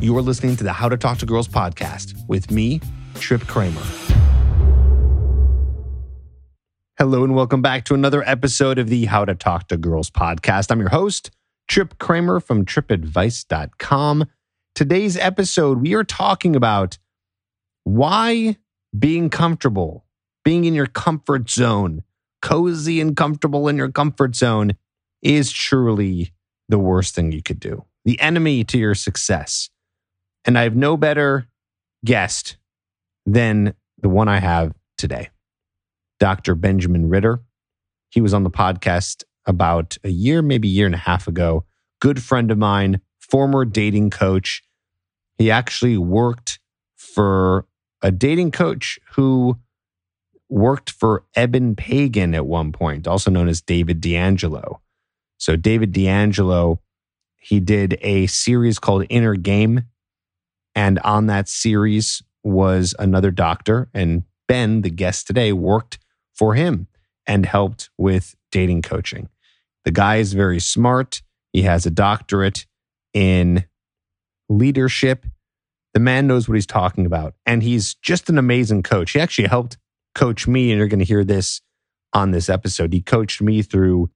You are listening to the How to Talk to Girls podcast with me, Trip Kramer. Hello, and welcome back to another episode of the How to Talk to Girls podcast. I'm your host, Trip Kramer from tripadvice.com. Today's episode, we are talking about why being comfortable, being in your comfort zone, cozy and comfortable in your comfort zone is truly the worst thing you could do, the enemy to your success. And I have no better guest than the one I have today. Dr. Benjamin Ritter. He was on the podcast about a year, maybe a year and a half ago. Good friend of mine, former dating coach. He actually worked for a dating coach who worked for Eben Pagan at one point, also known as David D'Angelo. So, David D'Angelo, he did a series called Inner Game. And on that series was another doctor. And Ben, the guest today, worked for him and helped with dating coaching. The guy is very smart. He has a doctorate in leadership. The man knows what he's talking about. And he's just an amazing coach. He actually helped coach me, and you're going to hear this on this episode. He coached me through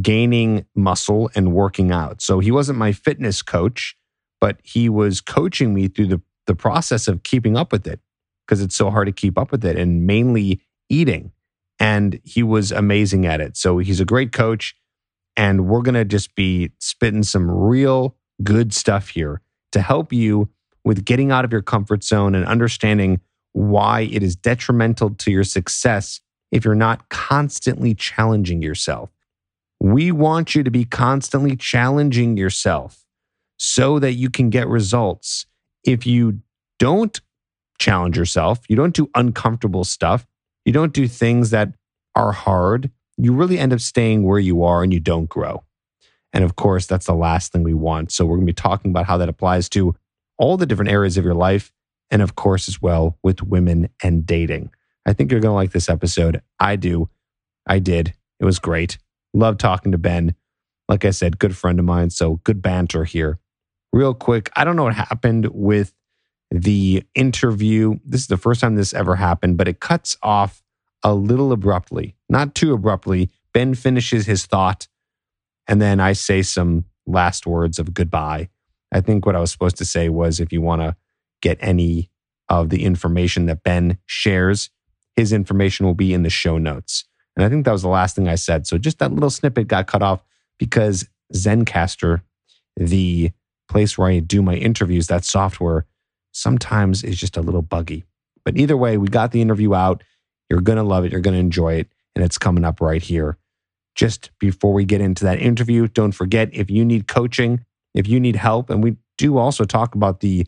gaining muscle and working out. So he wasn't my fitness coach, but he was coaching me through the, the process of keeping up with it because it's so hard to keep up with it and mainly eating and he was amazing at it. So he's a great coach. And we're going to just be spitting some real good stuff here to help you with getting out of your comfort zone and understanding why it is detrimental to your success if you're not constantly challenging yourself. We want you to be constantly challenging yourself so that you can get results. If you don't challenge yourself, you don't do uncomfortable stuff, you don't do things that are hard, you really end up staying where you are and you don't grow. And of course, that's the last thing we want. So, we're going to be talking about how that applies to all the different areas of your life. And of course, as well with women and dating. I think you're going to like this episode. I do. I did. It was great. Love talking to Ben. Like I said, good friend of mine. So, good banter here. Real quick, I don't know what happened with the interview. This is the first time this ever happened, but it cuts off a little abruptly, not too abruptly. Ben finishes his thought, and then I say some last words of goodbye. I think what I was supposed to say was if you want to get any of the information that Ben shares, his information will be in the show notes. And I think that was the last thing I said. So just that little snippet got cut off because Zencastr, the place where I do my interviews, that software sometimes is just a little buggy. But either way, we got the interview out. You're going to love it. You're going to enjoy it. And it's coming up right here. Just before we get into that interview, don't forget if you need coaching, if you need help, and we do also talk about the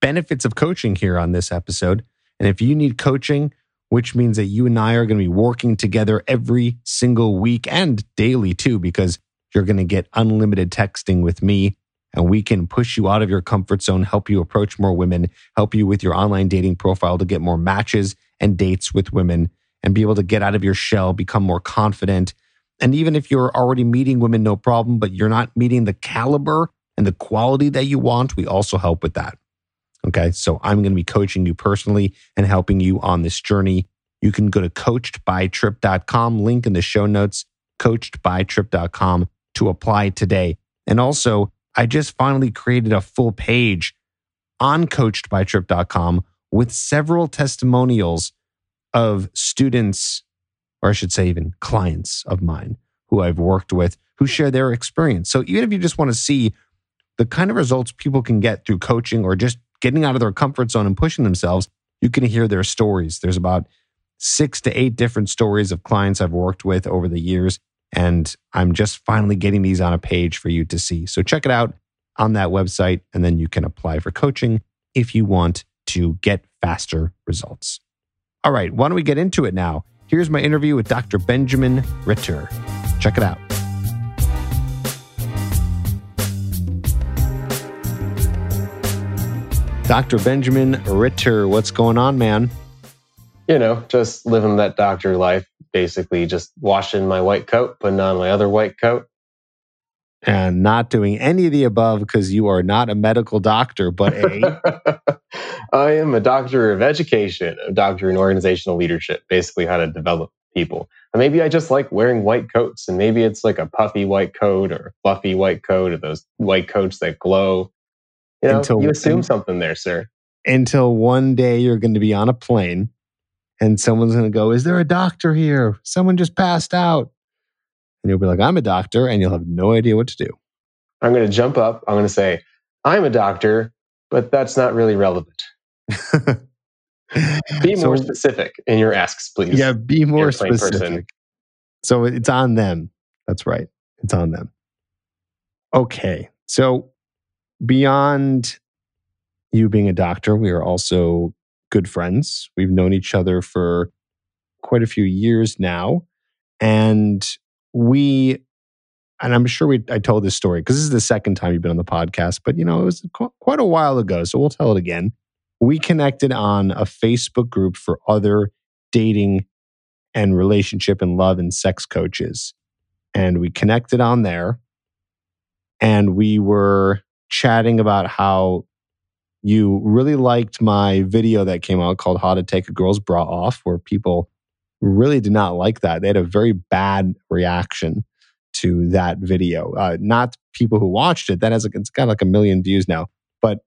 benefits of coaching here on this episode. And if you need coaching, which means that you and I are going to be working together every single week and daily too, because you're going to get unlimited texting with me and we can push you out of your comfort zone, help you approach more women, help you with your online dating profile to get more matches and dates with women, and be able to get out of your shell, become more confident. And even if you're already meeting women, no problem, but you're not meeting the caliber and the quality that you want, we also help with that. Okay. So I'm going to be coaching you personally and helping you on this journey. You can go to coachedbytrip.com, link in the show notes, coachedbytrip.com to apply today. And also, I just finally created a full page on coachedbytrip.com with several testimonials of students, or I should say, even clients of mine who I've worked with who share their experience. So even if you just want to see the kind of results people can get through coaching or just getting out of their comfort zone and pushing themselves, you can hear their stories. There's about six to eight different stories of clients I've worked with over the years. And I'm just finally getting these on a page for you to see. So check it out on that website, and then you can apply for coaching if you want to get faster results. All right, why don't we get into it now? Here's my interview with Dr. Benjamin Ritter. Check it out. Dr. Benjamin Ritter, what's going on, man? You know, just living that doctor life, basically just washing my white coat, putting on my other white coat, and not doing any of the above because you are not a medical doctor, but a. I am a doctor of education, a doctor in organizational leadership, basically how to develop people. And maybe I just like wearing white coats, and maybe it's like a puffy white coat or fluffy white coat or those white coats that glow. You know, until, you assume something there, sir. Until one day you're going to be on a plane and someone's going to go, Is there a doctor here? Someone just passed out. And you'll be like, I'm a doctor, and you'll have no idea what to do. I'm going to jump up. I'm going to say, I'm a doctor, but that's not really relevant. be more so, specific in your asks, please. Yeah, be more specific. Person. So it's on them. That's right. It's on them. Okay. So beyond you being a doctor, we are also good friends. We've known each other for quite a few years now. And we and I'm sure we I told this story because this is the second time you've been on the podcast, but you know, it was qu- quite a while ago, so we'll tell it again. We connected on a Facebook group for other dating and relationship and love and sex coaches. And we connected on there and we were chatting about how you really liked my video that came out called How to Take a Girl's Bra Off, where people really did not like that. They had a very bad reaction to that video. Uh, not people who watched it. That has it's got like a million views now. But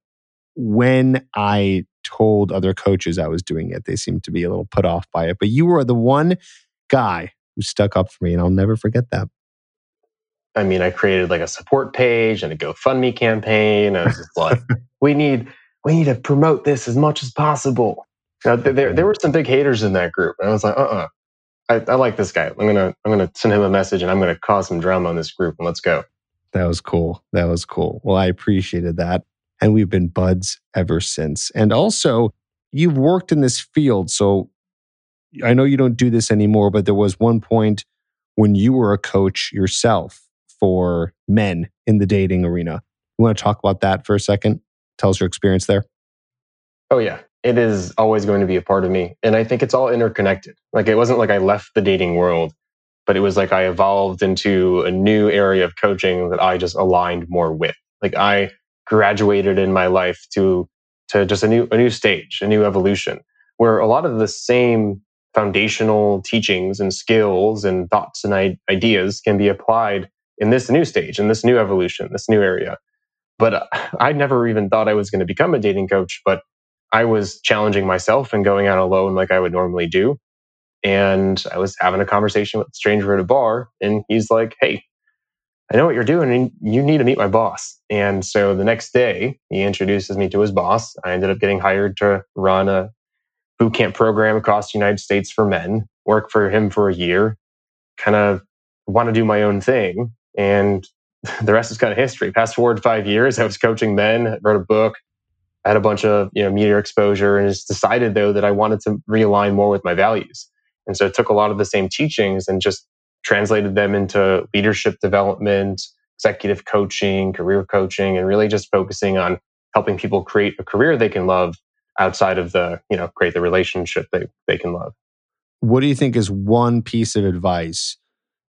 when I told other coaches I was doing it, they seemed to be a little put off by it. But you were the one guy who stuck up for me, and I'll never forget that. I mean, I created like a support page and a GoFundMe campaign. I was just like, we need we need to promote this as much as possible. Now, there, there were some big haters in that group. And I was like, uh uh-uh. uh I, I, like this guy. I'm gonna I'm gonna send him a message and I'm gonna cause some drama on this group and let's go. That was cool. That was cool. Well, I appreciated that. And we've been buds ever since. And also, you've worked in this field. So I know you don't do this anymore, but there was one point when you were a coach yourself for men in the dating arena. You want to talk about that for a second? Tell us your experience there. Oh, yeah it is always going to be a part of me. And I think it's all interconnected. Like it wasn't like I left the dating world, but it was like I evolved into a new area of coaching that I just aligned more with. Like I graduated in my life to to just a new a new stage, a new evolution where a lot of the same foundational teachings and skills and thoughts and ideas can be applied in this new stage, in this new evolution, this new area. But uh, I never even thought I was going to become a dating coach, but I was challenging myself and going out alone like I would normally do. And I was having a conversation with a stranger at a bar, and he's like, Hey, I know what you're doing, and you need to meet my boss. And so the next day, he introduces me to his boss. I ended up getting hired to run a boot camp program across the United States for men, work for him for a year, kind of want to do my own thing. And the rest is kind of history. Fast forward five years, I was coaching men, wrote a book, I had a bunch of you know media exposure and just decided though that I wanted to realign more with my values. And so it took a lot of the same teachings and just translated them into leadership development, executive coaching, career coaching, and really just focusing on helping people create a career they can love outside of the, you know, create the relationship they, they can love. What do you think is one piece of advice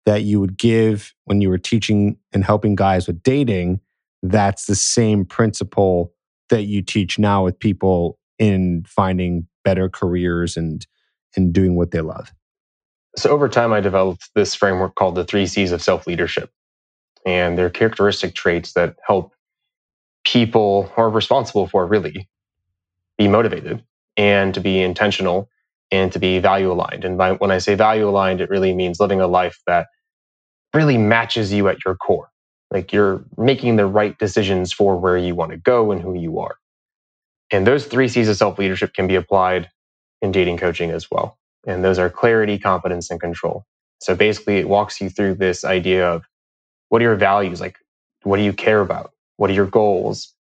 that you would give when you were teaching and helping guys with dating that's the same principle that you teach now with people in finding better careers and and doing what they love? So over time, I developed this framework called the three C's of self leadership, and they're characteristic traits that help people who are responsible for really be motivated and to be intentional and to be value aligned. And by, when I say value aligned, it really means living a life that really matches you at your core. Like you're making the right decisions for where you want to go and who you are. And those three C's of self leadership can be applied in dating coaching as well. And those are clarity, confidence, and control. So basically, it walks you through this idea of what are your values? Like, what do you care about? What are your goals?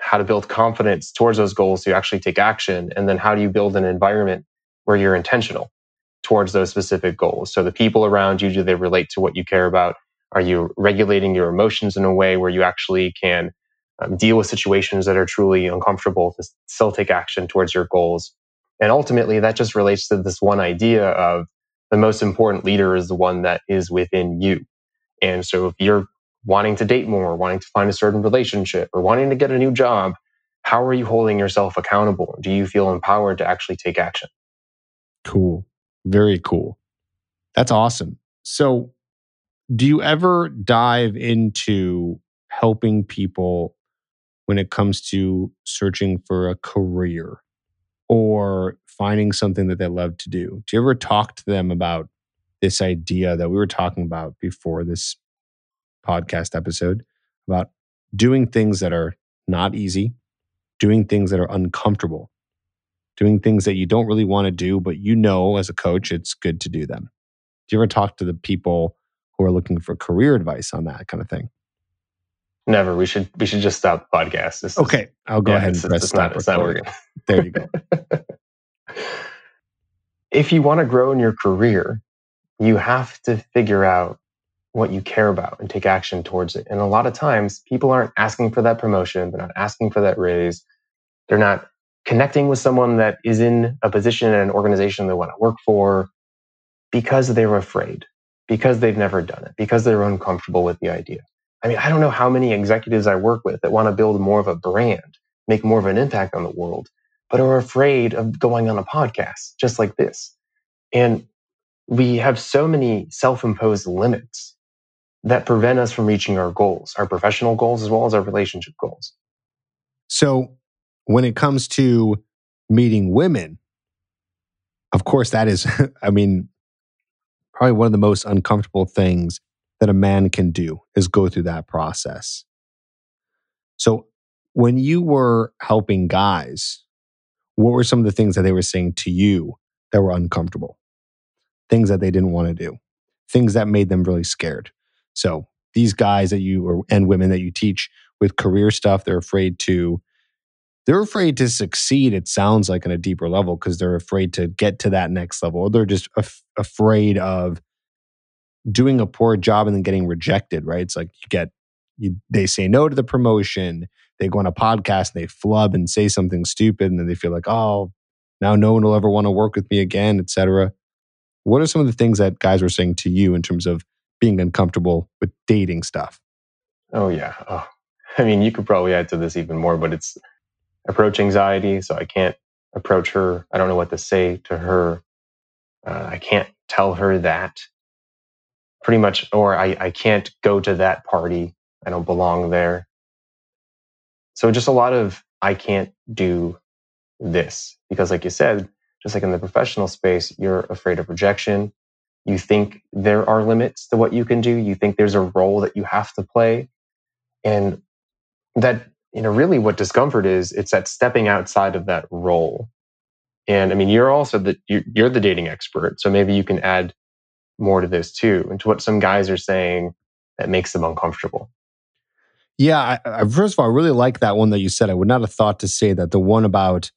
How to build confidence towards those goals to actually take action. And then how do you build an environment where you're intentional towards those specific goals? So the people around you, do they relate to what you care about? Are you regulating your emotions in a way where you actually can um, deal with situations that are truly uncomfortable to still take action towards your goals? And ultimately, that just relates to this one idea of the most important leader is the one that is within you. And so if you're wanting to date more, wanting to find a certain relationship, or wanting to get a new job, how are you holding yourself accountable? Do you feel empowered to actually take action? Cool. Very cool. That's awesome. So, do you ever dive into helping people when it comes to searching for a career or finding something that they love to do? Do you ever talk to them about this idea that we were talking about before this podcast episode about doing things that are not easy, doing things that are uncomfortable, doing things that you don't really want to do, but you know as a coach it's good to do them. Do you ever talk to the people who are looking for career advice on that kind of thing? Never. We should we should just stop the podcast. This okay, is, I'll go yeah, ahead and press it's stop. Not, it's not working. There you go. if you want to grow in your career, you have to figure out what you care about and take action towards it. And a lot of times, people aren't asking for that promotion. They're not asking for that raise. They're not connecting with someone that is in a position in an organization they want to work for because they're afraid, because they've never done it, because they're uncomfortable with the idea. I mean, I don't know how many executives I work with that want to build more of a brand, make more of an impact on the world, but are afraid of going on a podcast just like this. And we have so many self imposed limits that prevent us from reaching our goals, our professional goals, as well as our relationship goals. So, when it comes to meeting women, of course, that is, I mean, probably one of the most uncomfortable things that a man can do is go through that process. So, when you were helping guys, what were some of the things that they were saying to you that were uncomfortable? things that they didn't want to do, things that made them really scared. So these guys that you or and women that you teach with career stuff, they're afraid to they're afraid to succeed it sounds like on a deeper level because they're afraid to get to that next level or they're just af- afraid of doing a poor job and then getting rejected right it's like you get you, they say no to the promotion they go on a podcast and they flub and say something stupid and then they feel like oh now no one will ever want to work with me again etc what are some of the things that guys were saying to you in terms of being uncomfortable with dating stuff? Oh, yeah. Oh. I mean, you could probably add to this even more, but it's approach anxiety. So I can't approach her. I don't know what to say to her. Uh, I can't tell her that pretty much, or I, I can't go to that party. I don't belong there. So just a lot of I can't do this because, like you said, just like in the professional space, you're afraid of rejection. You think there are limits to what you can do. You think there's a role that you have to play. And that, you know, really what discomfort is, it's that stepping outside of that role. And I mean, you're also the, you're, you're the dating expert. So maybe you can add more to this too, and to what some guys are saying that makes them uncomfortable. Yeah, I, I, first of all, I really like that one that you said. I would not have thought to say that the one about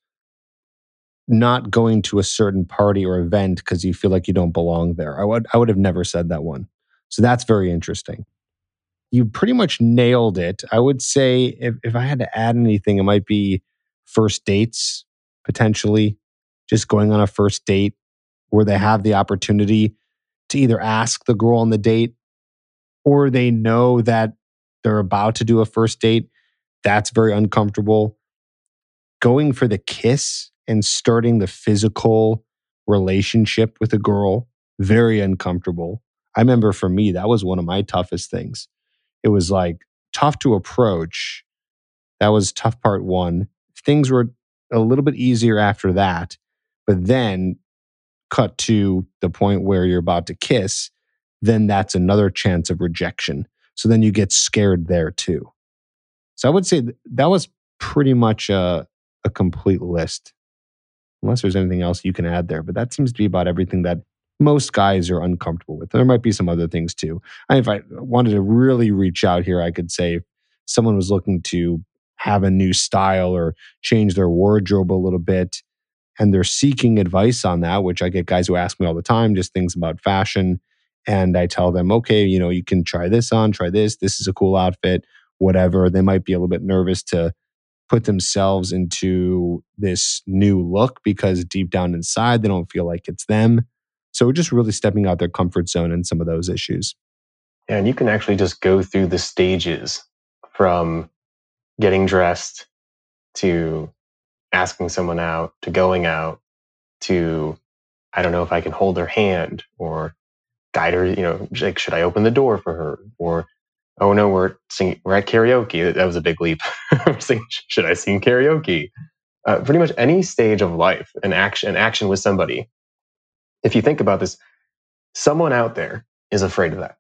not going to a certain party or event because you feel like you don't belong there. I would I would have never said that one. So that's very interesting. You pretty much nailed it. I would say if, if I had to add anything, it might be first dates, potentially. Just going on a first date where they have the opportunity to either ask the girl on the date or they know that they're about to do a first date. That's very uncomfortable. Going for the kiss and starting the physical relationship with a girl very uncomfortable. I remember for me, that was one of my toughest things. It was like tough to approach. That was tough part one. Things were a little bit easier after that. But then cut to the point where you're about to kiss, then that's another chance of rejection. So then you get scared there too. So I would say that was pretty much a, a complete list unless there's anything else you can add there. But that seems to be about everything that most guys are uncomfortable with. There might be some other things too. I if I wanted to really reach out here, I could say someone was looking to have a new style or change their wardrobe a little bit and they're seeking advice on that, which I get guys who ask me all the time, just things about fashion. And I tell them, okay, you know, you can try this on, try this. This is a cool outfit, whatever. They might be a little bit nervous to put themselves into this new look because deep down inside they don't feel like it's them. So just really stepping out their comfort zone in some of those issues. Yeah, And you can actually just go through the stages from getting dressed to asking someone out to going out to I don't know if I can hold her hand or guide her, you know, like should I open the door for her or oh no, we're singing, we're at karaoke. That was a big leap. should I sing karaoke? Uh, pretty much any stage of life, an action, an action with somebody. If you think about this, someone out there is afraid of that.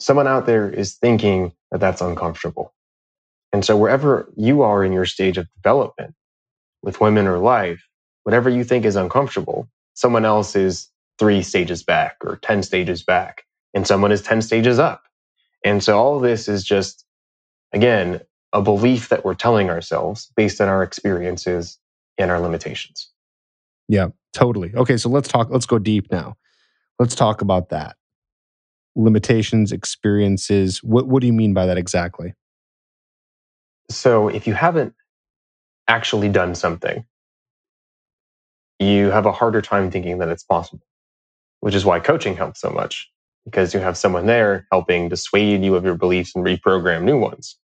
Someone out there is thinking that that's uncomfortable. And so wherever you are in your stage of development with women or life, whatever you think is uncomfortable, someone else is three stages back or 10 stages back, and someone is 10 stages up. And so all this is just, again, a belief that we're telling ourselves based on our experiences and our limitations. Yeah, totally. Okay, so let's talk, let's go deep now. Let's talk about that. Limitations, experiences. What, what do you mean by that exactly? So if you haven't actually done something, you have a harder time thinking that it's possible, which is why coaching helps so much because you have someone there helping dissuade you of your beliefs and reprogram new ones.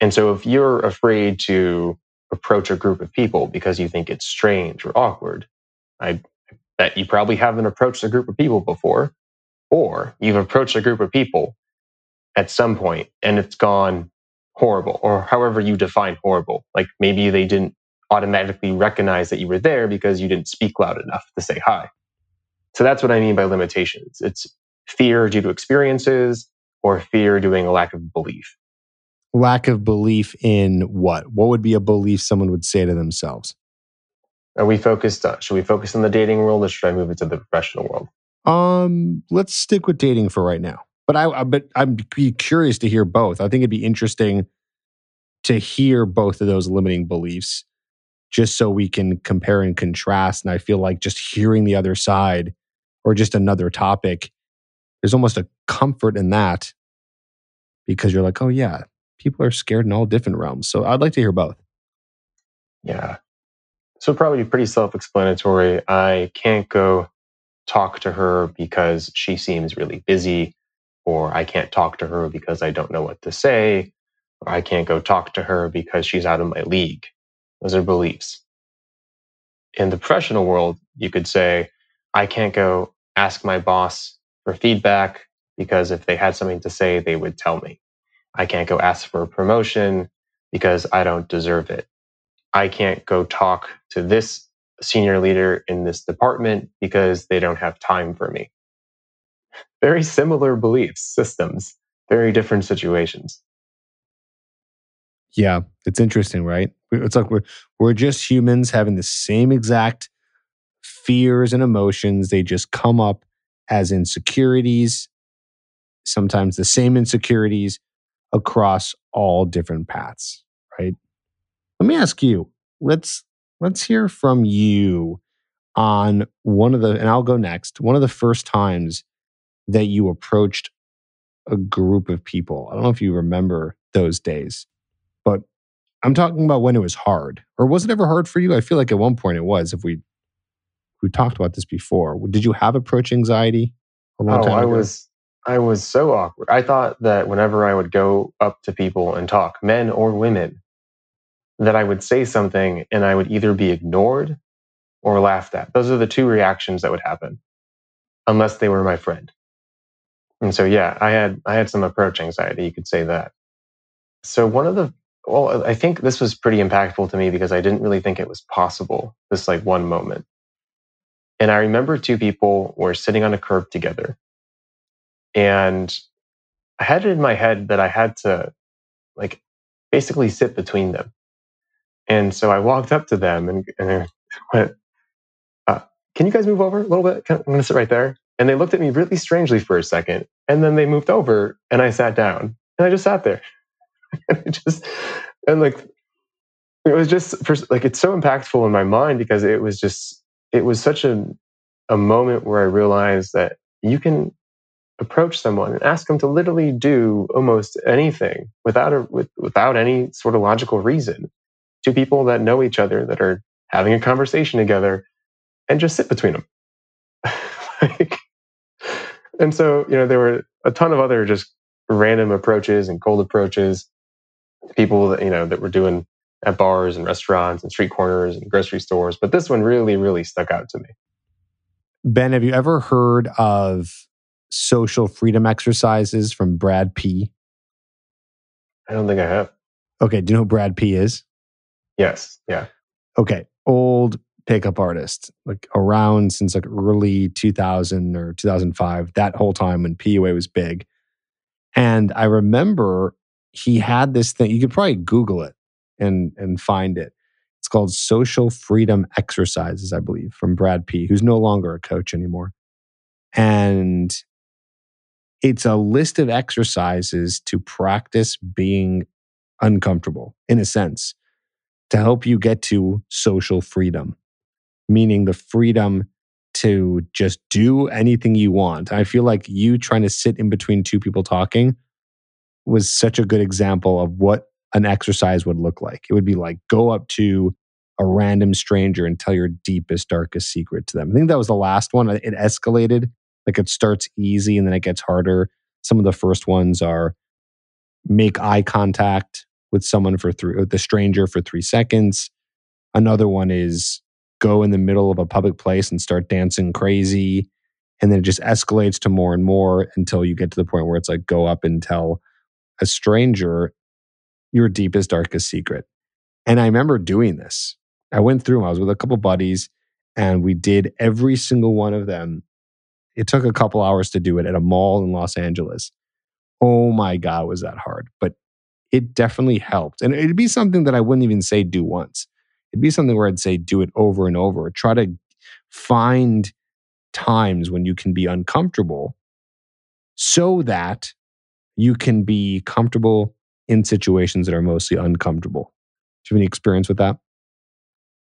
And so if you're afraid to approach a group of people because you think it's strange or awkward, I bet you probably haven't approached a group of people before, or you've approached a group of people at some point and it's gone horrible, or however you define horrible. Like maybe they didn't automatically recognize that you were there because you didn't speak loud enough to say hi. So that's what I mean by limitations. It's fear due to experiences or fear to a lack of belief. Lack of belief in what? What would be a belief someone would say to themselves? Are we focused on, should we focus on the dating world or should I move it to the professional world? Um, let's stick with dating for right now. But I, I but I'd be curious to hear both. I think it'd be interesting to hear both of those limiting beliefs just so we can compare and contrast. And I feel like just hearing the other side or just another topic, there's almost a comfort in that because you're like, oh, yeah, people are scared in all different realms. So I'd like to hear both. Yeah. So probably pretty self explanatory. I can't go talk to her because she seems really busy, or I can't talk to her because I don't know what to say, or I can't go talk to her because she's out of my league. Those are beliefs. In the professional world, you could say, I can't go ask my boss for feedback because if they had something to say, they would tell me. I can't go ask for a promotion because I don't deserve it. I can't go talk to this senior leader in this department because they don't have time for me. Very similar beliefs, systems, very different situations. Yeah, it's interesting, right? It's like we're we're just humans having the same exact fears and emotions. They just come up as insecurities, sometimes the same insecurities across all different paths, right? Let me ask you. Let's let's hear from you on one of the and I'll go next. One of the first times that you approached a group of people. I don't know if you remember those days. But I'm talking about when it was hard. Or was it ever hard for you? I feel like at one point it was. If we we talked about this before. Did you have approach anxiety a long oh, time ago? I was I was so awkward. I thought that whenever I would go up to people and talk, men or women, that I would say something and I would either be ignored or laughed at. Those are the two reactions that would happen, unless they were my friend. And so, yeah, I had I had some approach anxiety. You could say that. So one of the well, I think this was pretty impactful to me because I didn't really think it was possible, this like one moment. And I remember two people were sitting on a curb together. And I had it in my head that I had to like basically sit between them. And so I walked up to them and, and went, uh, Can you guys move over a little bit? I'm going to sit right there. And they looked at me really strangely for a second. And then they moved over and I sat down and I just sat there. and just and like it was just for, like it's so impactful in my mind because it was just it was such a a moment where I realized that you can approach someone and ask them to literally do almost anything without a with, without any sort of logical reason. Two people that know each other that are having a conversation together and just sit between them. like, And so, you know, there were a ton of other just random approaches and cold approaches, people that, you know, that were doing at bars and restaurants and street corners and grocery stores. But this one really, really stuck out to me. Ben, have you ever heard of social freedom exercises from Brad P? I don't think I have. Okay. Do you know who Brad P is? Yes. Yeah. Okay. Old pickup artist, like around since like early 2000 or 2005, that whole time when PUA was big. And I remember he had this thing, you could probably Google it and, and find it. It's called Social Freedom Exercises, I believe, from Brad P., who's no longer a coach anymore. And it's a list of exercises to practice being uncomfortable in a sense to help you get to social freedom, meaning the freedom to just do anything you want. I feel like you trying to sit in between two people talking was such a good example of what an exercise would look like. It would be like go up to a random stranger and tell your deepest, darkest secret to them. I think that was the last one. It escalated. Like it starts easy and then it gets harder. Some of the first ones are make eye contact with someone for three, with the stranger for three seconds. Another one is go in the middle of a public place and start dancing crazy. And then it just escalates to more and more until you get to the point where it's like go up and tell a stranger your deepest, darkest secret. And I remember doing this. I went through. I was with a couple buddies and we did every single one of them. It took a couple hours to do it at a mall in Los Angeles. Oh my God, was that hard? But it definitely helped. And it'd be something that I wouldn't even say do once. It'd be something where I'd say do it over and over. Try to find times when you can be uncomfortable so that you can be comfortable in situations that are mostly uncomfortable. Do you have any experience with that?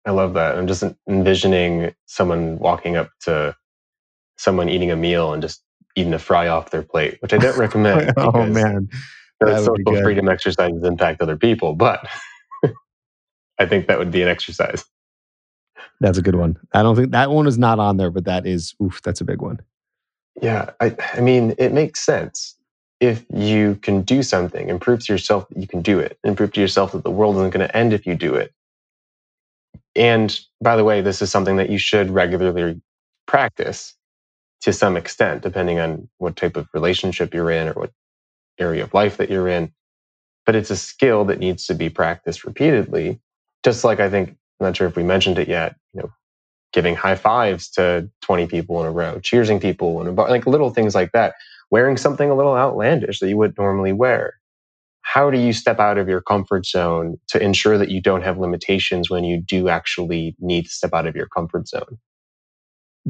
I love that. I'm just envisioning someone walking up to someone eating a meal and just eating a fry off their plate, which I don't recommend. oh man, that social freedom exercises impact other people, but I think that would be an exercise. That's a good one. I don't think that one is not on there, but that is oof, that's a big one. Yeah, I, I mean, it makes sense if you can do something and prove to yourself that you can do it, and prove to yourself that the world isn't going to end if you do it. And by the way, this is something that you should regularly practice to some extent, depending on what type of relationship you're in or what area of life that you're in. But it's a skill that needs to be practiced repeatedly. Just like I think, I'm not sure if we mentioned it yet, you know, giving high fives to 20 people in a row, cheersing people in a bar, like little things like that, wearing something a little outlandish that you wouldn't normally wear. How do you step out of your comfort zone to ensure that you don't have limitations when you do actually need to step out of your comfort zone?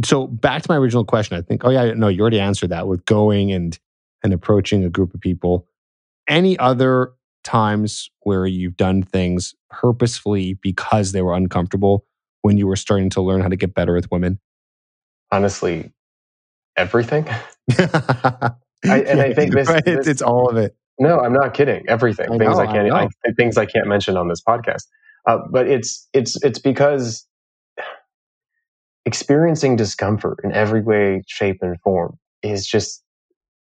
So back to my original question, I think, oh yeah, no, you already answered that with going and and approaching a group of people. Any other times where you've done things purposefully because they were uncomfortable when you were starting to learn how to get better with women? Honestly, everything. I, and I think this, right? this, it's all of it. No, I'm not kidding. Everything, I things know, I can't, I I, things I can't mention on this podcast. Uh, but it's it's it's because experiencing discomfort in every way, shape, and form is just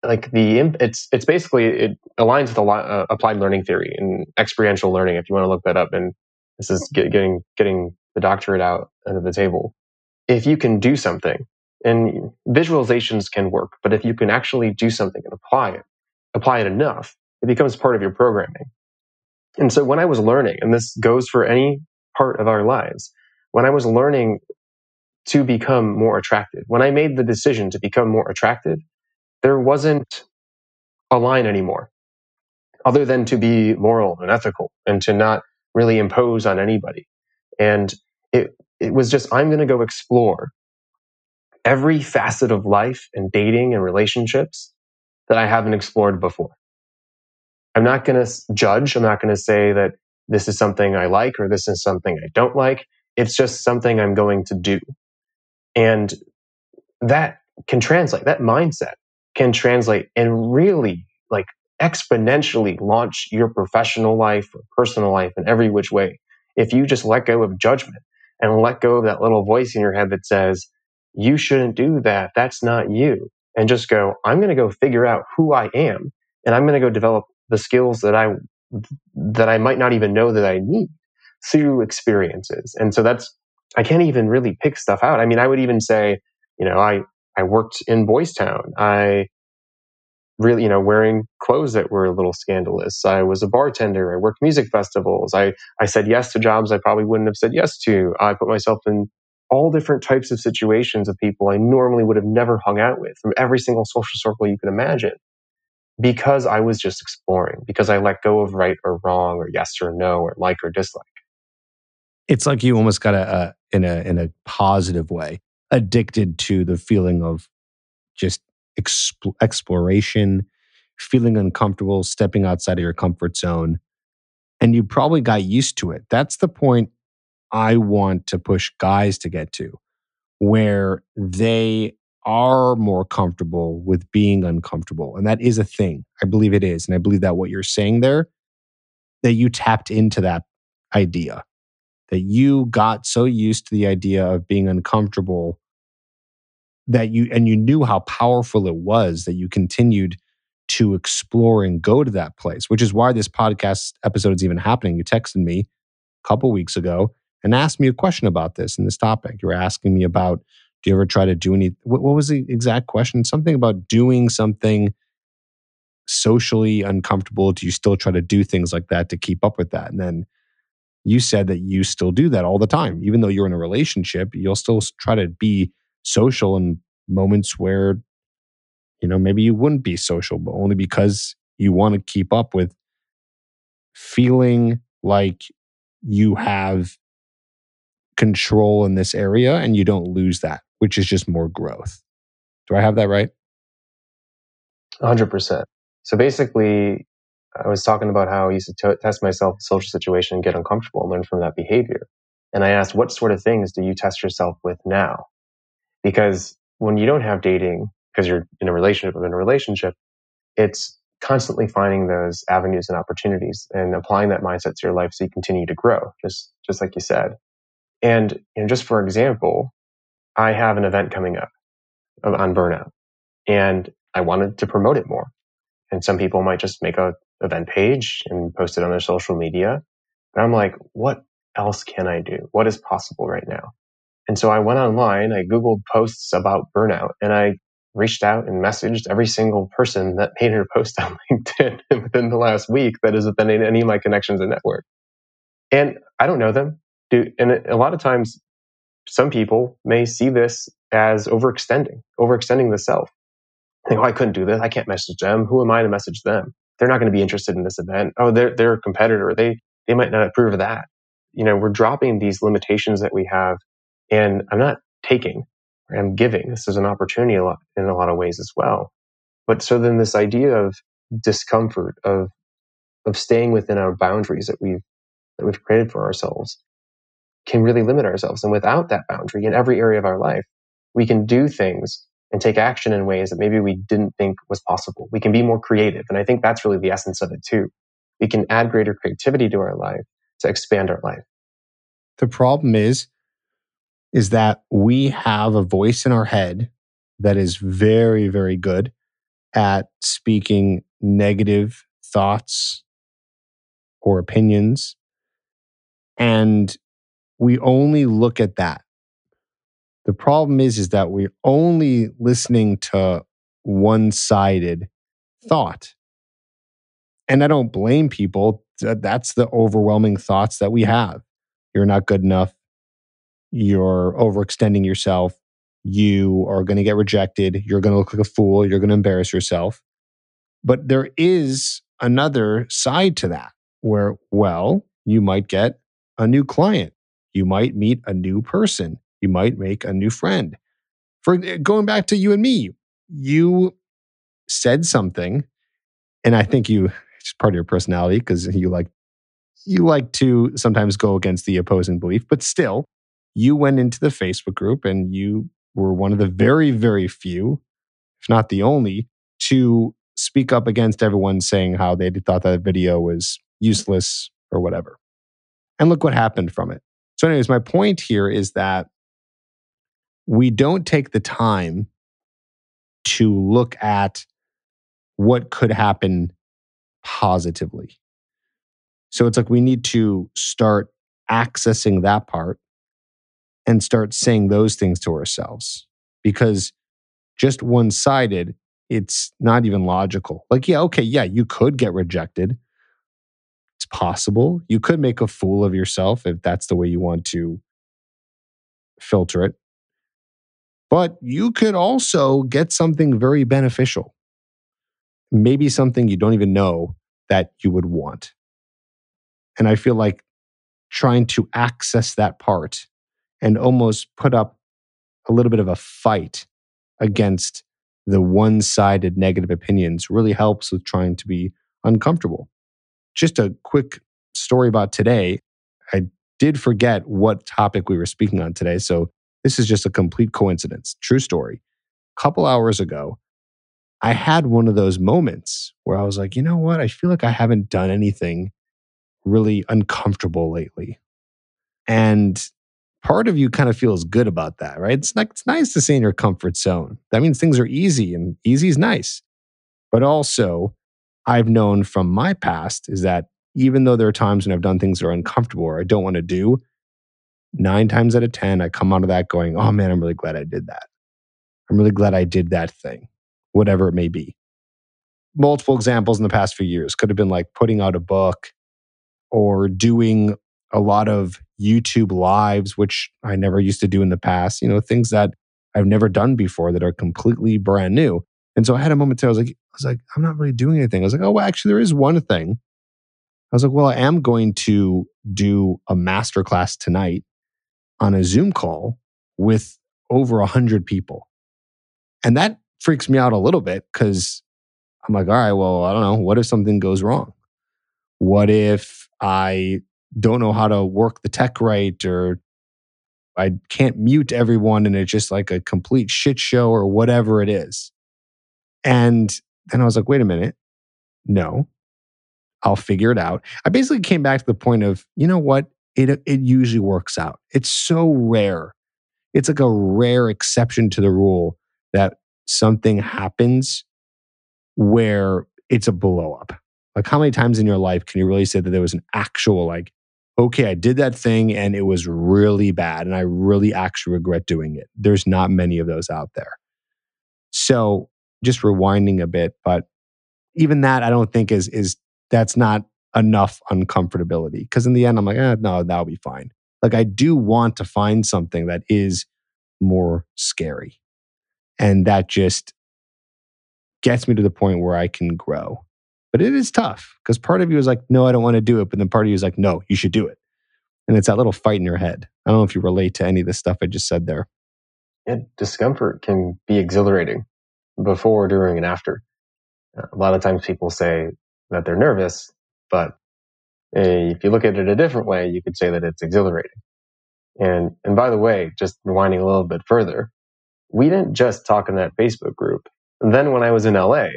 like the it's it's basically it aligns with a lot, uh, applied learning theory and experiential learning. If you want to look that up, and this is get, getting getting the doctorate out of the table. If you can do something, and visualizations can work, but if you can actually do something and apply it, apply it enough, it becomes part of your programming. And so when I was learning, and this goes for any part of our lives, when I was learning to become more attractive, when I made the decision to become more attractive, there wasn't a line anymore other than to be moral and ethical and to not really impose on anybody. And it, it was just, I'm going to go explore every facet of life and dating and relationships that I haven't explored before. I'm not going to judge. I'm not going to say that this is something I like or this is something I don't like. It's just something I'm going to do. And that can translate, that mindset can translate and really like exponentially launch your professional life or personal life in every which way. If you just let go of judgment and let go of that little voice in your head that says, you shouldn't do that. That's not you. and just go, I'm going to go figure out who I am and I'm going to go develop the skills that I that I might not even know that I need through experiences. And so that's I can't even really pick stuff out. I mean, I would even say, you know, I I worked in Boys Town. I really, you know, wearing clothes that were a little scandalous. I was a bartender. I worked music festivals. I I said yes to jobs I probably wouldn't have said yes to. I put myself in all different types of situations of people I normally would have never hung out with from every single social circle you can imagine because I was just exploring, because I let go of right or wrong or yes or no or like or dislike. It's like you almost got a, a uh, in a in a positive way addicted to the feeling of just exp- exploration, feeling uncomfortable, stepping outside of your comfort zone, and you probably got used to it. That's the point I want to push guys to get to, where they are more comfortable with being uncomfortable. And that is a thing. I believe it is. And I believe that what you're saying there, that you tapped into that idea, that you got so used to the idea of being uncomfortable that you, and you knew how powerful it was that you continued to explore and go to that place, which is why this podcast episode is even happening. You texted me a couple weeks ago and asked me a question about this and this topic. You were asking me about do you ever try to do any? What, what was the exact question? Something about doing something socially uncomfortable. Do you still try to do things like that to keep up with that? And then you said that you still do that all the time, even though you're in a relationship. You'll still try to be social in moments where you know maybe you wouldn't be social, but only because you want to keep up with feeling like you have control in this area and you don't lose that which is just more growth. Do I have that right? 100%. So basically, I was talking about how I used to t- test myself in social situation and get uncomfortable and learn from that behavior. And I asked, what sort of things do you test yourself with now? Because when you don't have dating, because you're in a relationship in a relationship, it's constantly finding those avenues and opportunities and applying that mindset to your life so you continue to grow, just just like you said. And, and just for example, I have an event coming up uh, on burnout and I wanted to promote it more. And some people might just make a event page and post it on their social media. And I'm like, what else can I do? What is possible right now? And so I went online, I Googled posts about burnout and I reached out and messaged every single person that made a post on LinkedIn within the last week that is within any of my connections and network. And I don't know them. Do, and a lot of times some people may see this as overextending, overextending the self. Think, oh, I couldn't do this. I can't message them. Who am I to message them? They're not going to be interested in this event. Oh, they're they're a competitor. They they might not approve of that. You know, we're dropping these limitations that we have, and I'm not taking. I'm giving. This is an opportunity a lot in a lot of ways as well. But so then this idea of discomfort of of staying within our boundaries that we've that we've created for ourselves can really limit ourselves. And without that boundary in every area of our life, we can do things and take action in ways that maybe we didn't think was possible. We can be more creative. And I think that's really the essence of it too. We can add greater creativity to our life to expand our life. The problem is, is that we have a voice in our head that is very, very good at speaking negative thoughts or opinions. And we only look at that. The problem is, is that we're only listening to one sided thought. And I don't blame people. That's the overwhelming thoughts that we have. You're not good enough. You're overextending yourself. You are going to get rejected. You're going to look like a fool. You're going to embarrass yourself. But there is another side to that where, well, you might get a new client you might meet a new person. You might make a new friend. For eh, going back to you and me, you said something, and I think you it's part of your personality because you like you like to sometimes go against the opposing belief, but still, you went into the Facebook group and you were one of the very, very few, if not the only, to speak up against everyone saying how they thought that video was useless or whatever. And look what happened from it. So, anyways, my point here is that we don't take the time to look at what could happen positively. So it's like we need to start accessing that part and start saying those things to ourselves because just one sided, it's not even logical. Like, yeah, okay, yeah, you could get rejected. It's possible. You could make a fool of yourself if that's the way you want to filter it. But you could also get something very beneficial. Maybe something you don't even know that you would want. And I feel like trying to access that part and almost put up a little bit of a fight against the one sided negative opinions really helps with trying to be uncomfortable. Just a quick story about today. I did forget what topic we were speaking on today. So this is just a complete coincidence. True story. A couple hours ago, I had one of those moments where I was like, you know what? I feel like I haven't done anything really uncomfortable lately. And part of you kind of feels good about that, right? It's like it's nice to stay in your comfort zone. That means things are easy and easy is nice. But also, I've known from my past is that even though there are times when I've done things that are uncomfortable or I don't want to do, nine times out of 10, I come out of that going, oh man, I'm really glad I did that. I'm really glad I did that thing, whatever it may be. Multiple examples in the past few years could have been like putting out a book or doing a lot of YouTube lives, which I never used to do in the past, you know, things that I've never done before that are completely brand new. And so I had a moment there, I was like, I was like, I'm not really doing anything. I was like, oh, well, actually, there is one thing. I was like, well, I am going to do a masterclass tonight on a Zoom call with over a hundred people. And that freaks me out a little bit because I'm like, all right, well, I don't know. What if something goes wrong? What if I don't know how to work the tech right or I can't mute everyone and it's just like a complete shit show or whatever it is. And then I was like, wait a minute. No, I'll figure it out. I basically came back to the point of, you know what? It, it usually works out. It's so rare. It's like a rare exception to the rule that something happens where it's a blow up. Like, how many times in your life can you really say that there was an actual, like, okay, I did that thing and it was really bad and I really actually regret doing it? There's not many of those out there. So, just rewinding a bit, but even that I don't think is is that's not enough uncomfortability because in the end I'm like, eh, no, that'll be fine. Like I do want to find something that is more scary, and that just gets me to the point where I can grow. But it is tough because part of you is like, no, I don't want to do it. But then part of you is like, no, you should do it. And it's that little fight in your head. I don't know if you relate to any of the stuff I just said there. Yeah, discomfort can be exhilarating before, during, and after. Uh, a lot of times people say that they're nervous, but eh, if you look at it a different way, you could say that it's exhilarating. And and by the way, just rewinding a little bit further, we didn't just talk in that Facebook group. And then when I was in LA,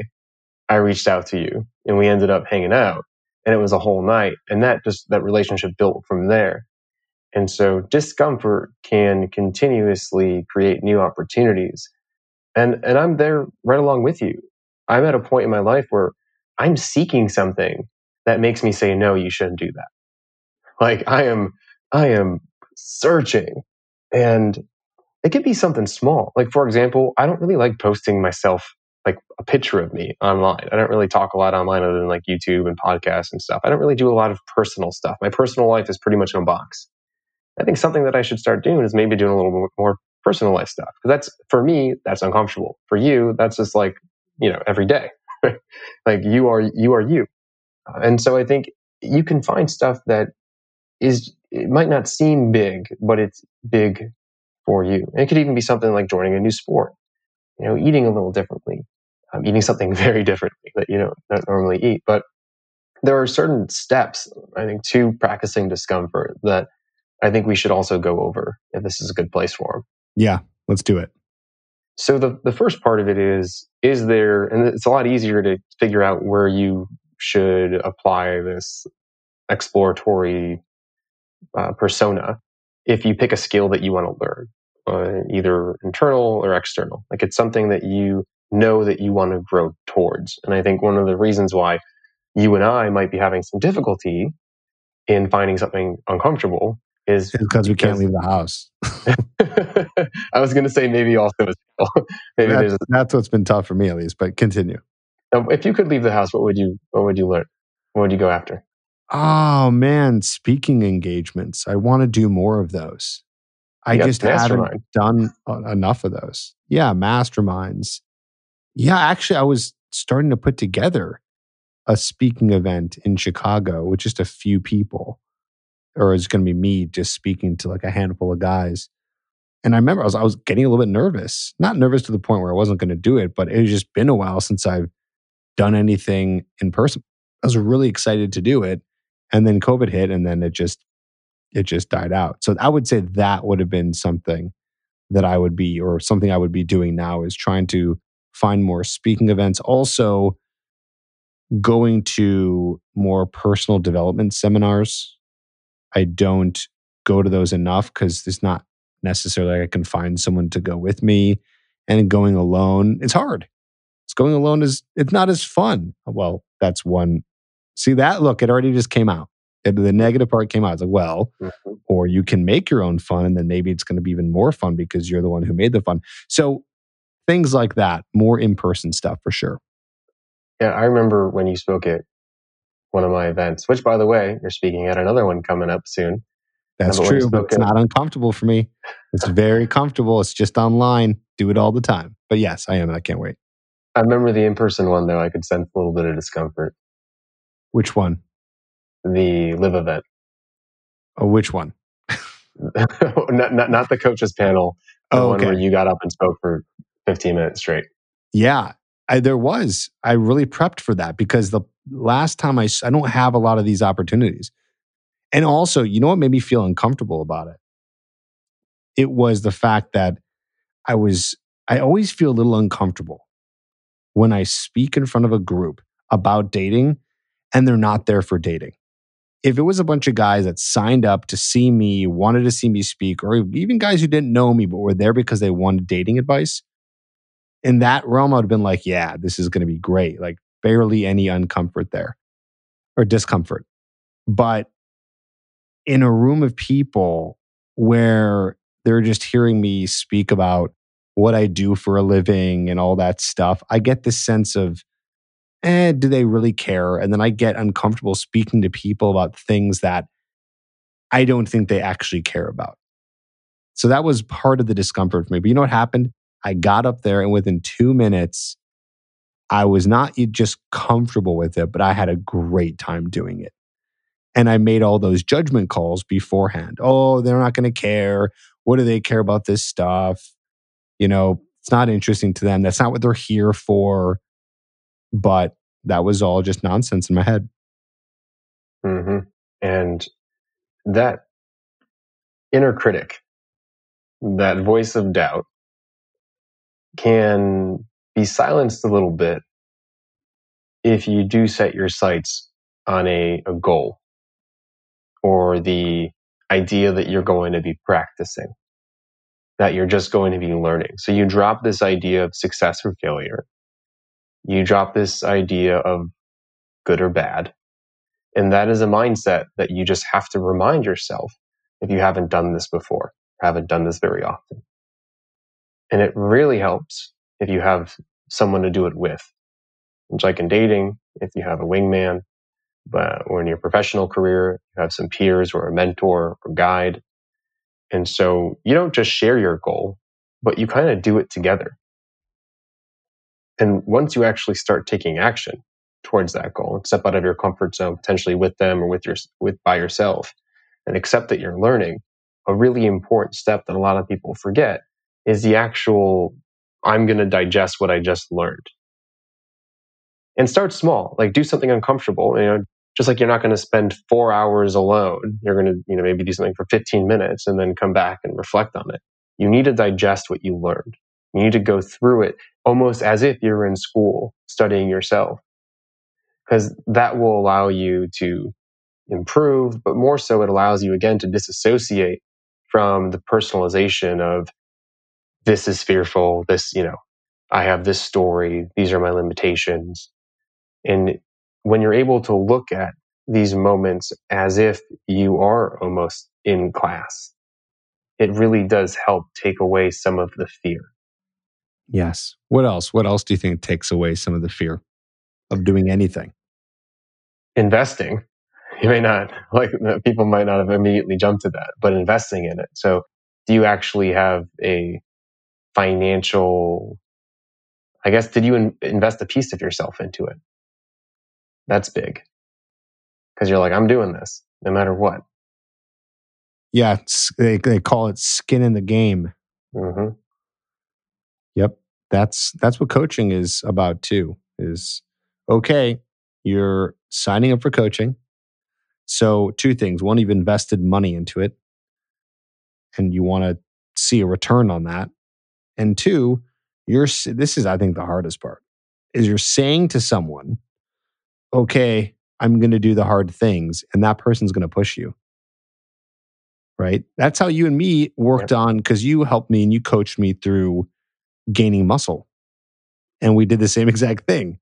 I reached out to you and we ended up hanging out and it was a whole night and that just that relationship built from there and so discomfort can continuously create new opportunities and and i'm there right along with you i'm at a point in my life where i'm seeking something that makes me say no you shouldn't do that like i am i am searching and it could be something small like for example i don't really like posting myself like a picture of me online. I don't really talk a lot online other than like YouTube and podcasts and stuff. I don't really do a lot of personal stuff. My personal life is pretty much in a box. I think something that I should start doing is maybe doing a little bit more personal life stuff. Because that's for me, that's uncomfortable. For you, that's just like, you know, every day. like you are you are you. And so I think you can find stuff that is it might not seem big, but it's big for you. And it could even be something like joining a new sport, you know, eating a little differently, um, eating something very differently that you don't, don't normally eat. But there are certain steps, I think, to practicing discomfort that I think we should also go over if this is a good place for them. Yeah, let's do it. So the, the first part of it is, is there, and it's a lot easier to figure out where you should apply this exploratory uh, persona if you pick a skill that you want to learn, uh, either internal or external. Like it's something that you know that you want to grow towards. And I think one of the reasons why you and I might be having some difficulty in finding something uncomfortable is because we can't leave the house. I was going to say maybe also maybe that's, that's what's been tough for me at least. But continue. Now, if you could leave the house, what would you what would you learn? What would you go after? Oh man, speaking engagements. I want to do more of those. I just haven't done enough of those. Yeah, masterminds. Yeah, actually, I was starting to put together a speaking event in Chicago with just a few people, or it's going to be me just speaking to like a handful of guys. And I remember I was, I was getting a little bit nervous, not nervous to the point where I wasn't going to do it, but it had just been a while since I've done anything in person. I was really excited to do it. And then COVID hit and then it just it just died out. So I would say that would have been something that I would be or something I would be doing now is trying to find more speaking events. Also going to more personal development seminars. I don't go to those enough because it's not necessarily like I can find someone to go with me. And going alone, it's hard. Going alone is it's not as fun. Well, that's one. See that? Look, it already just came out. It, the negative part came out. It's like, well, mm-hmm. or you can make your own fun, and then maybe it's going to be even more fun because you're the one who made the fun. So things like that, more in person stuff for sure. Yeah, I remember when you spoke at one of my events, which, by the way, you're speaking at another one coming up soon. That's true, but it's not uncomfortable for me. It's very comfortable. It's just online. Do it all the time. But yes, I am, and I can't wait. I remember the in person one, though. I could sense a little bit of discomfort. Which one? The live event. Oh, which one? not, not, not the coaches panel. The oh, okay. one where you got up and spoke for 15 minutes straight. Yeah, I, there was. I really prepped for that because the last time I, I don't have a lot of these opportunities. And also, you know what made me feel uncomfortable about it? It was the fact that I was, I always feel a little uncomfortable when I speak in front of a group about dating and they're not there for dating. If it was a bunch of guys that signed up to see me, wanted to see me speak, or even guys who didn't know me but were there because they wanted dating advice, in that realm, I would have been like, yeah, this is going to be great. Like, barely any uncomfort there or discomfort. But in a room of people where they're just hearing me speak about what I do for a living and all that stuff, I get this sense of, eh, do they really care? And then I get uncomfortable speaking to people about things that I don't think they actually care about. So that was part of the discomfort for me. But you know what happened? I got up there and within two minutes, I was not just comfortable with it, but I had a great time doing it. And I made all those judgment calls beforehand. Oh, they're not going to care. What do they care about this stuff? You know, it's not interesting to them. That's not what they're here for. But that was all just nonsense in my head. Mm-hmm. And that inner critic, that voice of doubt, can be silenced a little bit if you do set your sights on a, a goal or the idea that you're going to be practicing that you're just going to be learning. So you drop this idea of success or failure. You drop this idea of good or bad. And that is a mindset that you just have to remind yourself if you haven't done this before, haven't done this very often. And it really helps if you have someone to do it with. It's like in dating, if you have a wingman, but or in your professional career, you have some peers or a mentor or guide and so you don't just share your goal, but you kind of do it together. And once you actually start taking action towards that goal, and step out of your comfort zone, potentially with them or with your with by yourself, and accept that you're learning, a really important step that a lot of people forget is the actual I'm going to digest what I just learned. And start small, like do something uncomfortable, you know, just like you're not going to spend four hours alone you're going to you know maybe do something for 15 minutes and then come back and reflect on it you need to digest what you learned you need to go through it almost as if you're in school studying yourself because that will allow you to improve but more so it allows you again to disassociate from the personalization of this is fearful this you know I have this story. These are my limitations. And when you're able to look at these moments as if you are almost in class, it really does help take away some of the fear. Yes. What else? What else do you think takes away some of the fear of doing anything? Investing. You may not, like, people might not have immediately jumped to that, but investing in it. So, do you actually have a financial, I guess, did you in, invest a piece of yourself into it? That's big. Because you're like, I'm doing this no matter what. Yeah. They, they call it skin in the game. Mm-hmm. Yep. That's that's what coaching is about too. Is okay, you're signing up for coaching. So two things. One, you've invested money into it and you want to see a return on that. And two, you're this is I think the hardest part. Is you're saying to someone, "Okay, I'm going to do the hard things," and that person's going to push you. Right? That's how you and me worked yep. on cuz you helped me and you coached me through gaining muscle. And we did the same exact thing.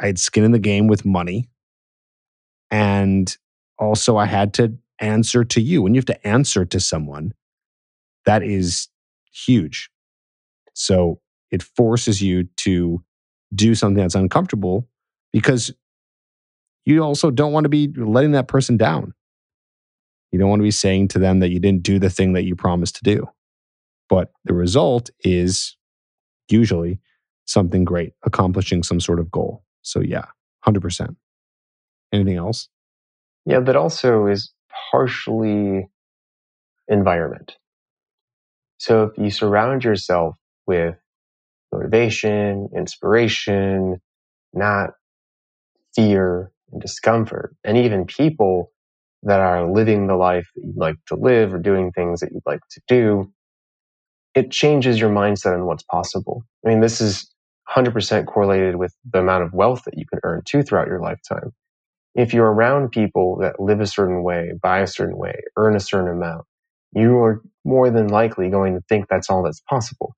I had skin in the game with money. And also, I had to answer to you. When you have to answer to someone, that is huge. So it forces you to do something that's uncomfortable because you also don't want to be letting that person down. You don't want to be saying to them that you didn't do the thing that you promised to do. But the result is usually something great, accomplishing some sort of goal. So, yeah, 100%. Anything else? Yeah, that also is partially environment. So, if you surround yourself with motivation, inspiration, not fear and discomfort, and even people that are living the life that you'd like to live or doing things that you'd like to do, it changes your mindset on what's possible. I mean, this is 100% correlated with the amount of wealth that you can earn too throughout your lifetime. If you're around people that live a certain way, buy a certain way, earn a certain amount, you are more than likely going to think that's all that's possible.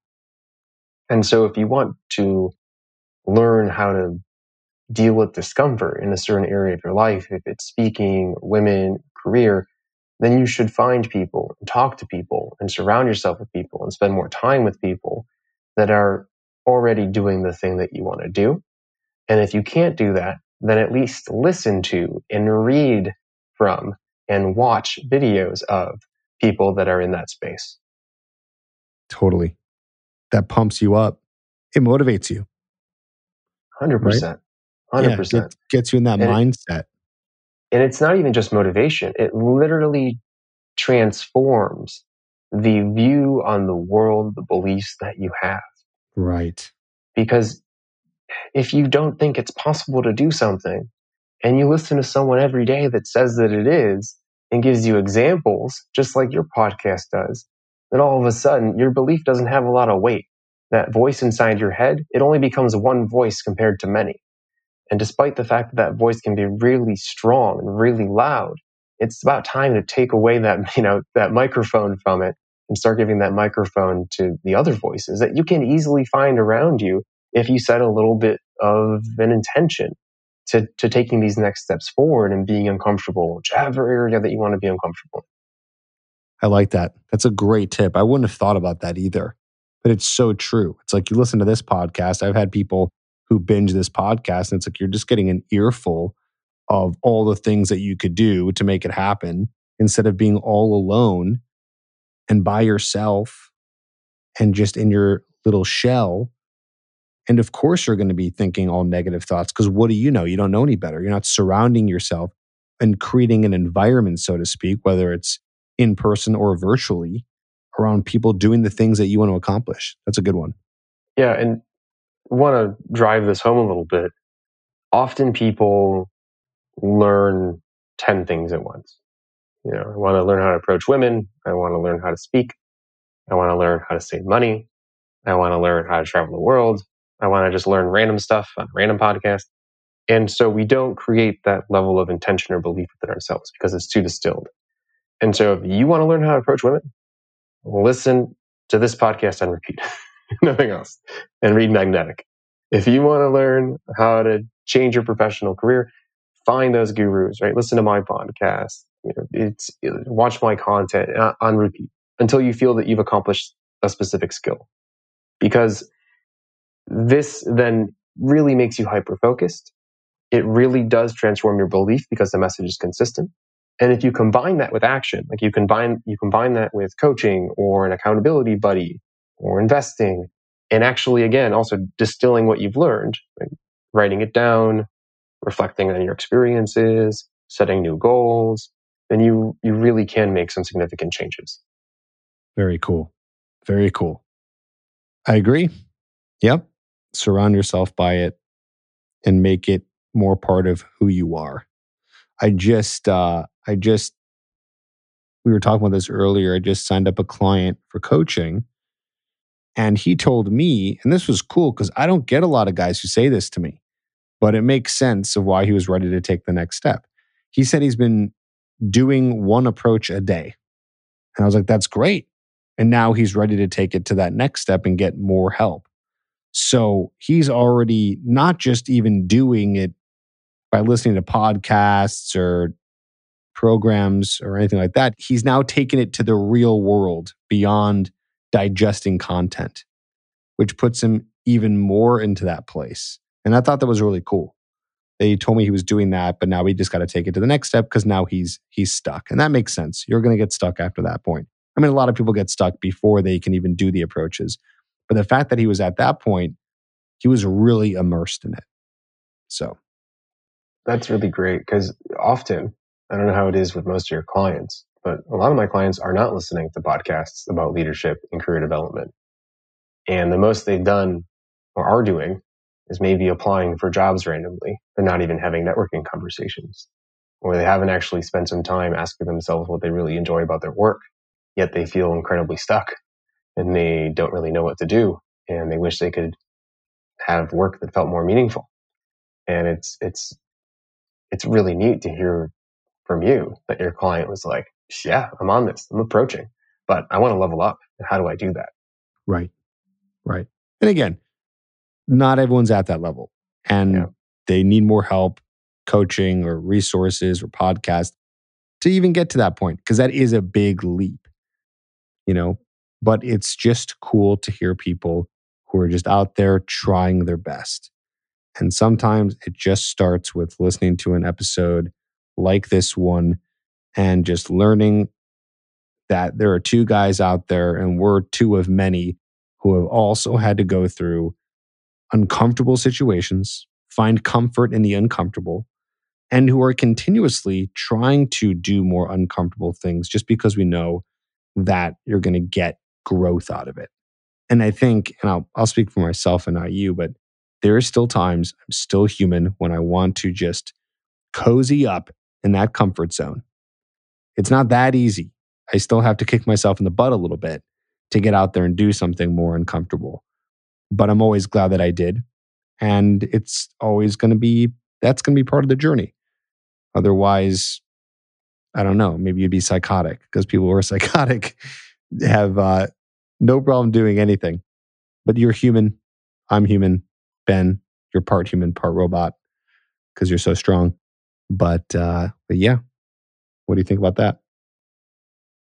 And so if you want to learn how to deal with discomfort in a certain area of your life, if it's speaking, women, career, then you should find people and talk to people and surround yourself with people and spend more time with people that are already doing the thing that you want to do. And if you can't do that, then at least listen to and read from and watch videos of people that are in that space. Totally. That pumps you up. It motivates you. 100%. 100%. Yeah, gets you in that and mindset. And it's not even just motivation, it literally transforms the view on the world, the beliefs that you have. Right. Because if you don't think it's possible to do something and you listen to someone every day that says that it is and gives you examples, just like your podcast does, then all of a sudden your belief doesn't have a lot of weight. That voice inside your head, it only becomes one voice compared to many. And despite the fact that that voice can be really strong and really loud, it's about time to take away that, you know, that microphone from it and start giving that microphone to the other voices that you can easily find around you if you set a little bit of an intention to, to taking these next steps forward and being uncomfortable, whichever area that you want to be uncomfortable. I like that. That's a great tip. I wouldn't have thought about that either, but it's so true. It's like you listen to this podcast. I've had people who binge this podcast. And it's like you're just getting an earful of all the things that you could do to make it happen instead of being all alone and by yourself and just in your little shell. And of course, you're going to be thinking all negative thoughts because what do you know? You don't know any better. You're not surrounding yourself and creating an environment, so to speak, whether it's in person or virtually, around people doing the things that you want to accomplish. That's a good one. Yeah. And want to drive this home a little bit, often people learn 10 things at once. You know, I want to learn how to approach women. I want to learn how to speak. I want to learn how to save money. I want to learn how to travel the world. I want to just learn random stuff on random podcast. And so we don't create that level of intention or belief within ourselves because it's too distilled. And so if you want to learn how to approach women, listen to this podcast and repeat. nothing else, and read Magnetic. If you want to learn how to change your professional career, find those gurus, right? Listen to my podcast. You know, it's watch my content uh, on repeat until you feel that you've accomplished a specific skill. Because this then really makes you hyper focused. It really does transform your belief because the message is consistent. And if you combine that with action, like you combine you combine that with coaching or an accountability buddy or investing, and actually again also distilling what you've learned, like writing it down, reflecting on your experiences, setting new goals, then you you really can make some significant changes. Very cool. Very cool. I agree. Yep. Surround yourself by it and make it more part of who you are. I just uh I just we were talking about this earlier. I just signed up a client for coaching and he told me, and this was cool because I don't get a lot of guys who say this to me, but it makes sense of why he was ready to take the next step. He said he's been doing one approach a day. And I was like, that's great. And now he's ready to take it to that next step and get more help. So he's already not just even doing it by listening to podcasts or programs or anything like that. He's now taken it to the real world beyond digesting content, which puts him even more into that place. And I thought that was really cool. They told me he was doing that, but now we just got to take it to the next step because now he's he's stuck. And that makes sense. You're going to get stuck after that point. I mean, a lot of people get stuck before they can even do the approaches. But the fact that he was at that point, he was really immersed in it. So that's really great because often, I don't know how it is with most of your clients, but a lot of my clients are not listening to podcasts about leadership and career development. And the most they've done or are doing is maybe applying for jobs randomly. They're not even having networking conversations, or they haven't actually spent some time asking themselves what they really enjoy about their work, yet they feel incredibly stuck and they don't really know what to do. And they wish they could have work that felt more meaningful. And it's, it's, it's really neat to hear from you that your client was like, yeah, I'm on this, I'm approaching, but I want to level up. How do I do that? Right. Right. And again, not everyone's at that level and yeah. they need more help, coaching or resources or podcast to even get to that point because that is a big leap, you know. But it's just cool to hear people who are just out there trying their best. And sometimes it just starts with listening to an episode like this one and just learning that there are two guys out there and we're two of many who have also had to go through uncomfortable situations, find comfort in the uncomfortable, and who are continuously trying to do more uncomfortable things just because we know that you're going to get growth out of it. And I think, and I'll, I'll speak for myself and not you, but there are still times I'm still human when I want to just cozy up in that comfort zone. It's not that easy. I still have to kick myself in the butt a little bit to get out there and do something more uncomfortable but I'm always glad that I did. And it's always going to be, that's going to be part of the journey. Otherwise, I don't know, maybe you'd be psychotic because people who are psychotic have uh, no problem doing anything. But you're human. I'm human. Ben, you're part human, part robot because you're so strong. But, uh, but yeah, what do you think about that?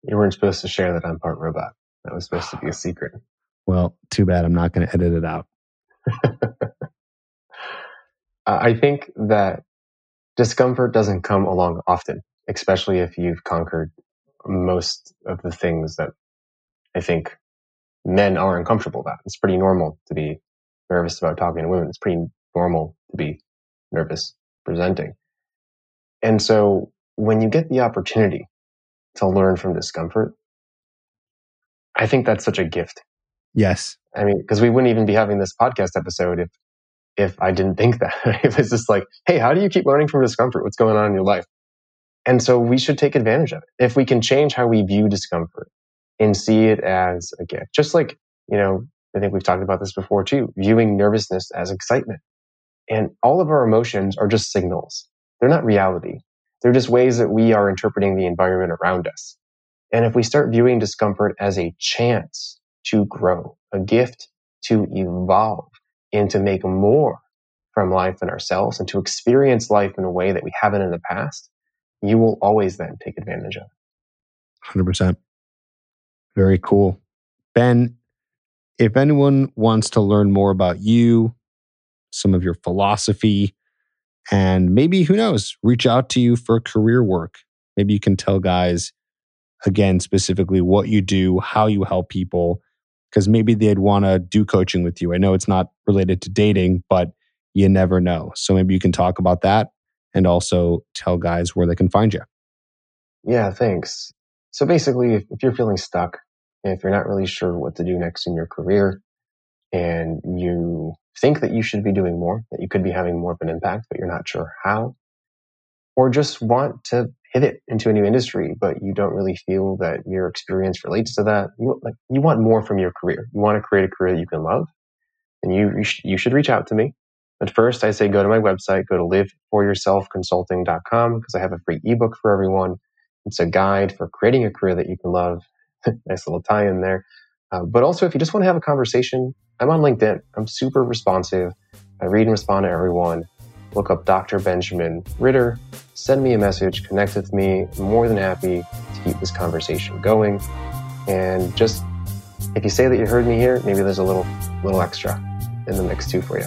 You weren't supposed to share that I'm part robot. That was supposed to be a secret. Well, too bad. I'm not going to edit it out. I think that discomfort doesn't come along often, especially if you've conquered most of the things that I think men are uncomfortable about. It's pretty normal to be nervous about talking to women. It's pretty normal to be nervous presenting. And so when you get the opportunity to learn from discomfort, I think that's such a gift Yes. I mean, because we wouldn't even be having this podcast episode if if I didn't think that. if it's just like, hey, how do you keep learning from discomfort? What's going on in your life? And so we should take advantage of it. If we can change how we view discomfort and see it as a gift, just like, you know, I think we've talked about this before too, viewing nervousness as excitement. And all of our emotions are just signals. They're not reality. They're just ways that we are interpreting the environment around us. And if we start viewing discomfort as a chance to grow, a gift to evolve and to make more from life and ourselves and to experience life in a way that we haven't in the past, you will always then take advantage of. 100%. Very cool. Ben, if anyone wants to learn more about you, some of your philosophy, and maybe, who knows, reach out to you for career work, maybe you can tell guys again specifically what you do, how you help people, because maybe they'd want to do coaching with you. I know it's not related to dating, but you never know. So maybe you can talk about that and also tell guys where they can find you. Yeah, thanks. So basically, if, you're feeling stuck, if you're not really sure what to do next in your career, and you think that you should be doing more, that you could be having more of an impact, but you're not sure how, or just want to pivot into a new industry, but you don't really feel that your experience relates to that, you, like, you want more from your career. You want to create a career that you can love, and you, you, sh- you should reach out to me. But first, I say go to my website, go to liveforyourselfconsulting.com because I have a free ebook for everyone. It's a guide for creating a career that you can love. nice little tie in there. Uh, but also, if you just want to have a conversation, I'm on LinkedIn. I'm super responsive. I read and respond to everyone. Look up Dr. Benjamin Ritter, send me a message, connect with me. I'm more than happy to keep this conversation going. And just if you say that you heard me here, maybe there's a little little extra in the mix too for you.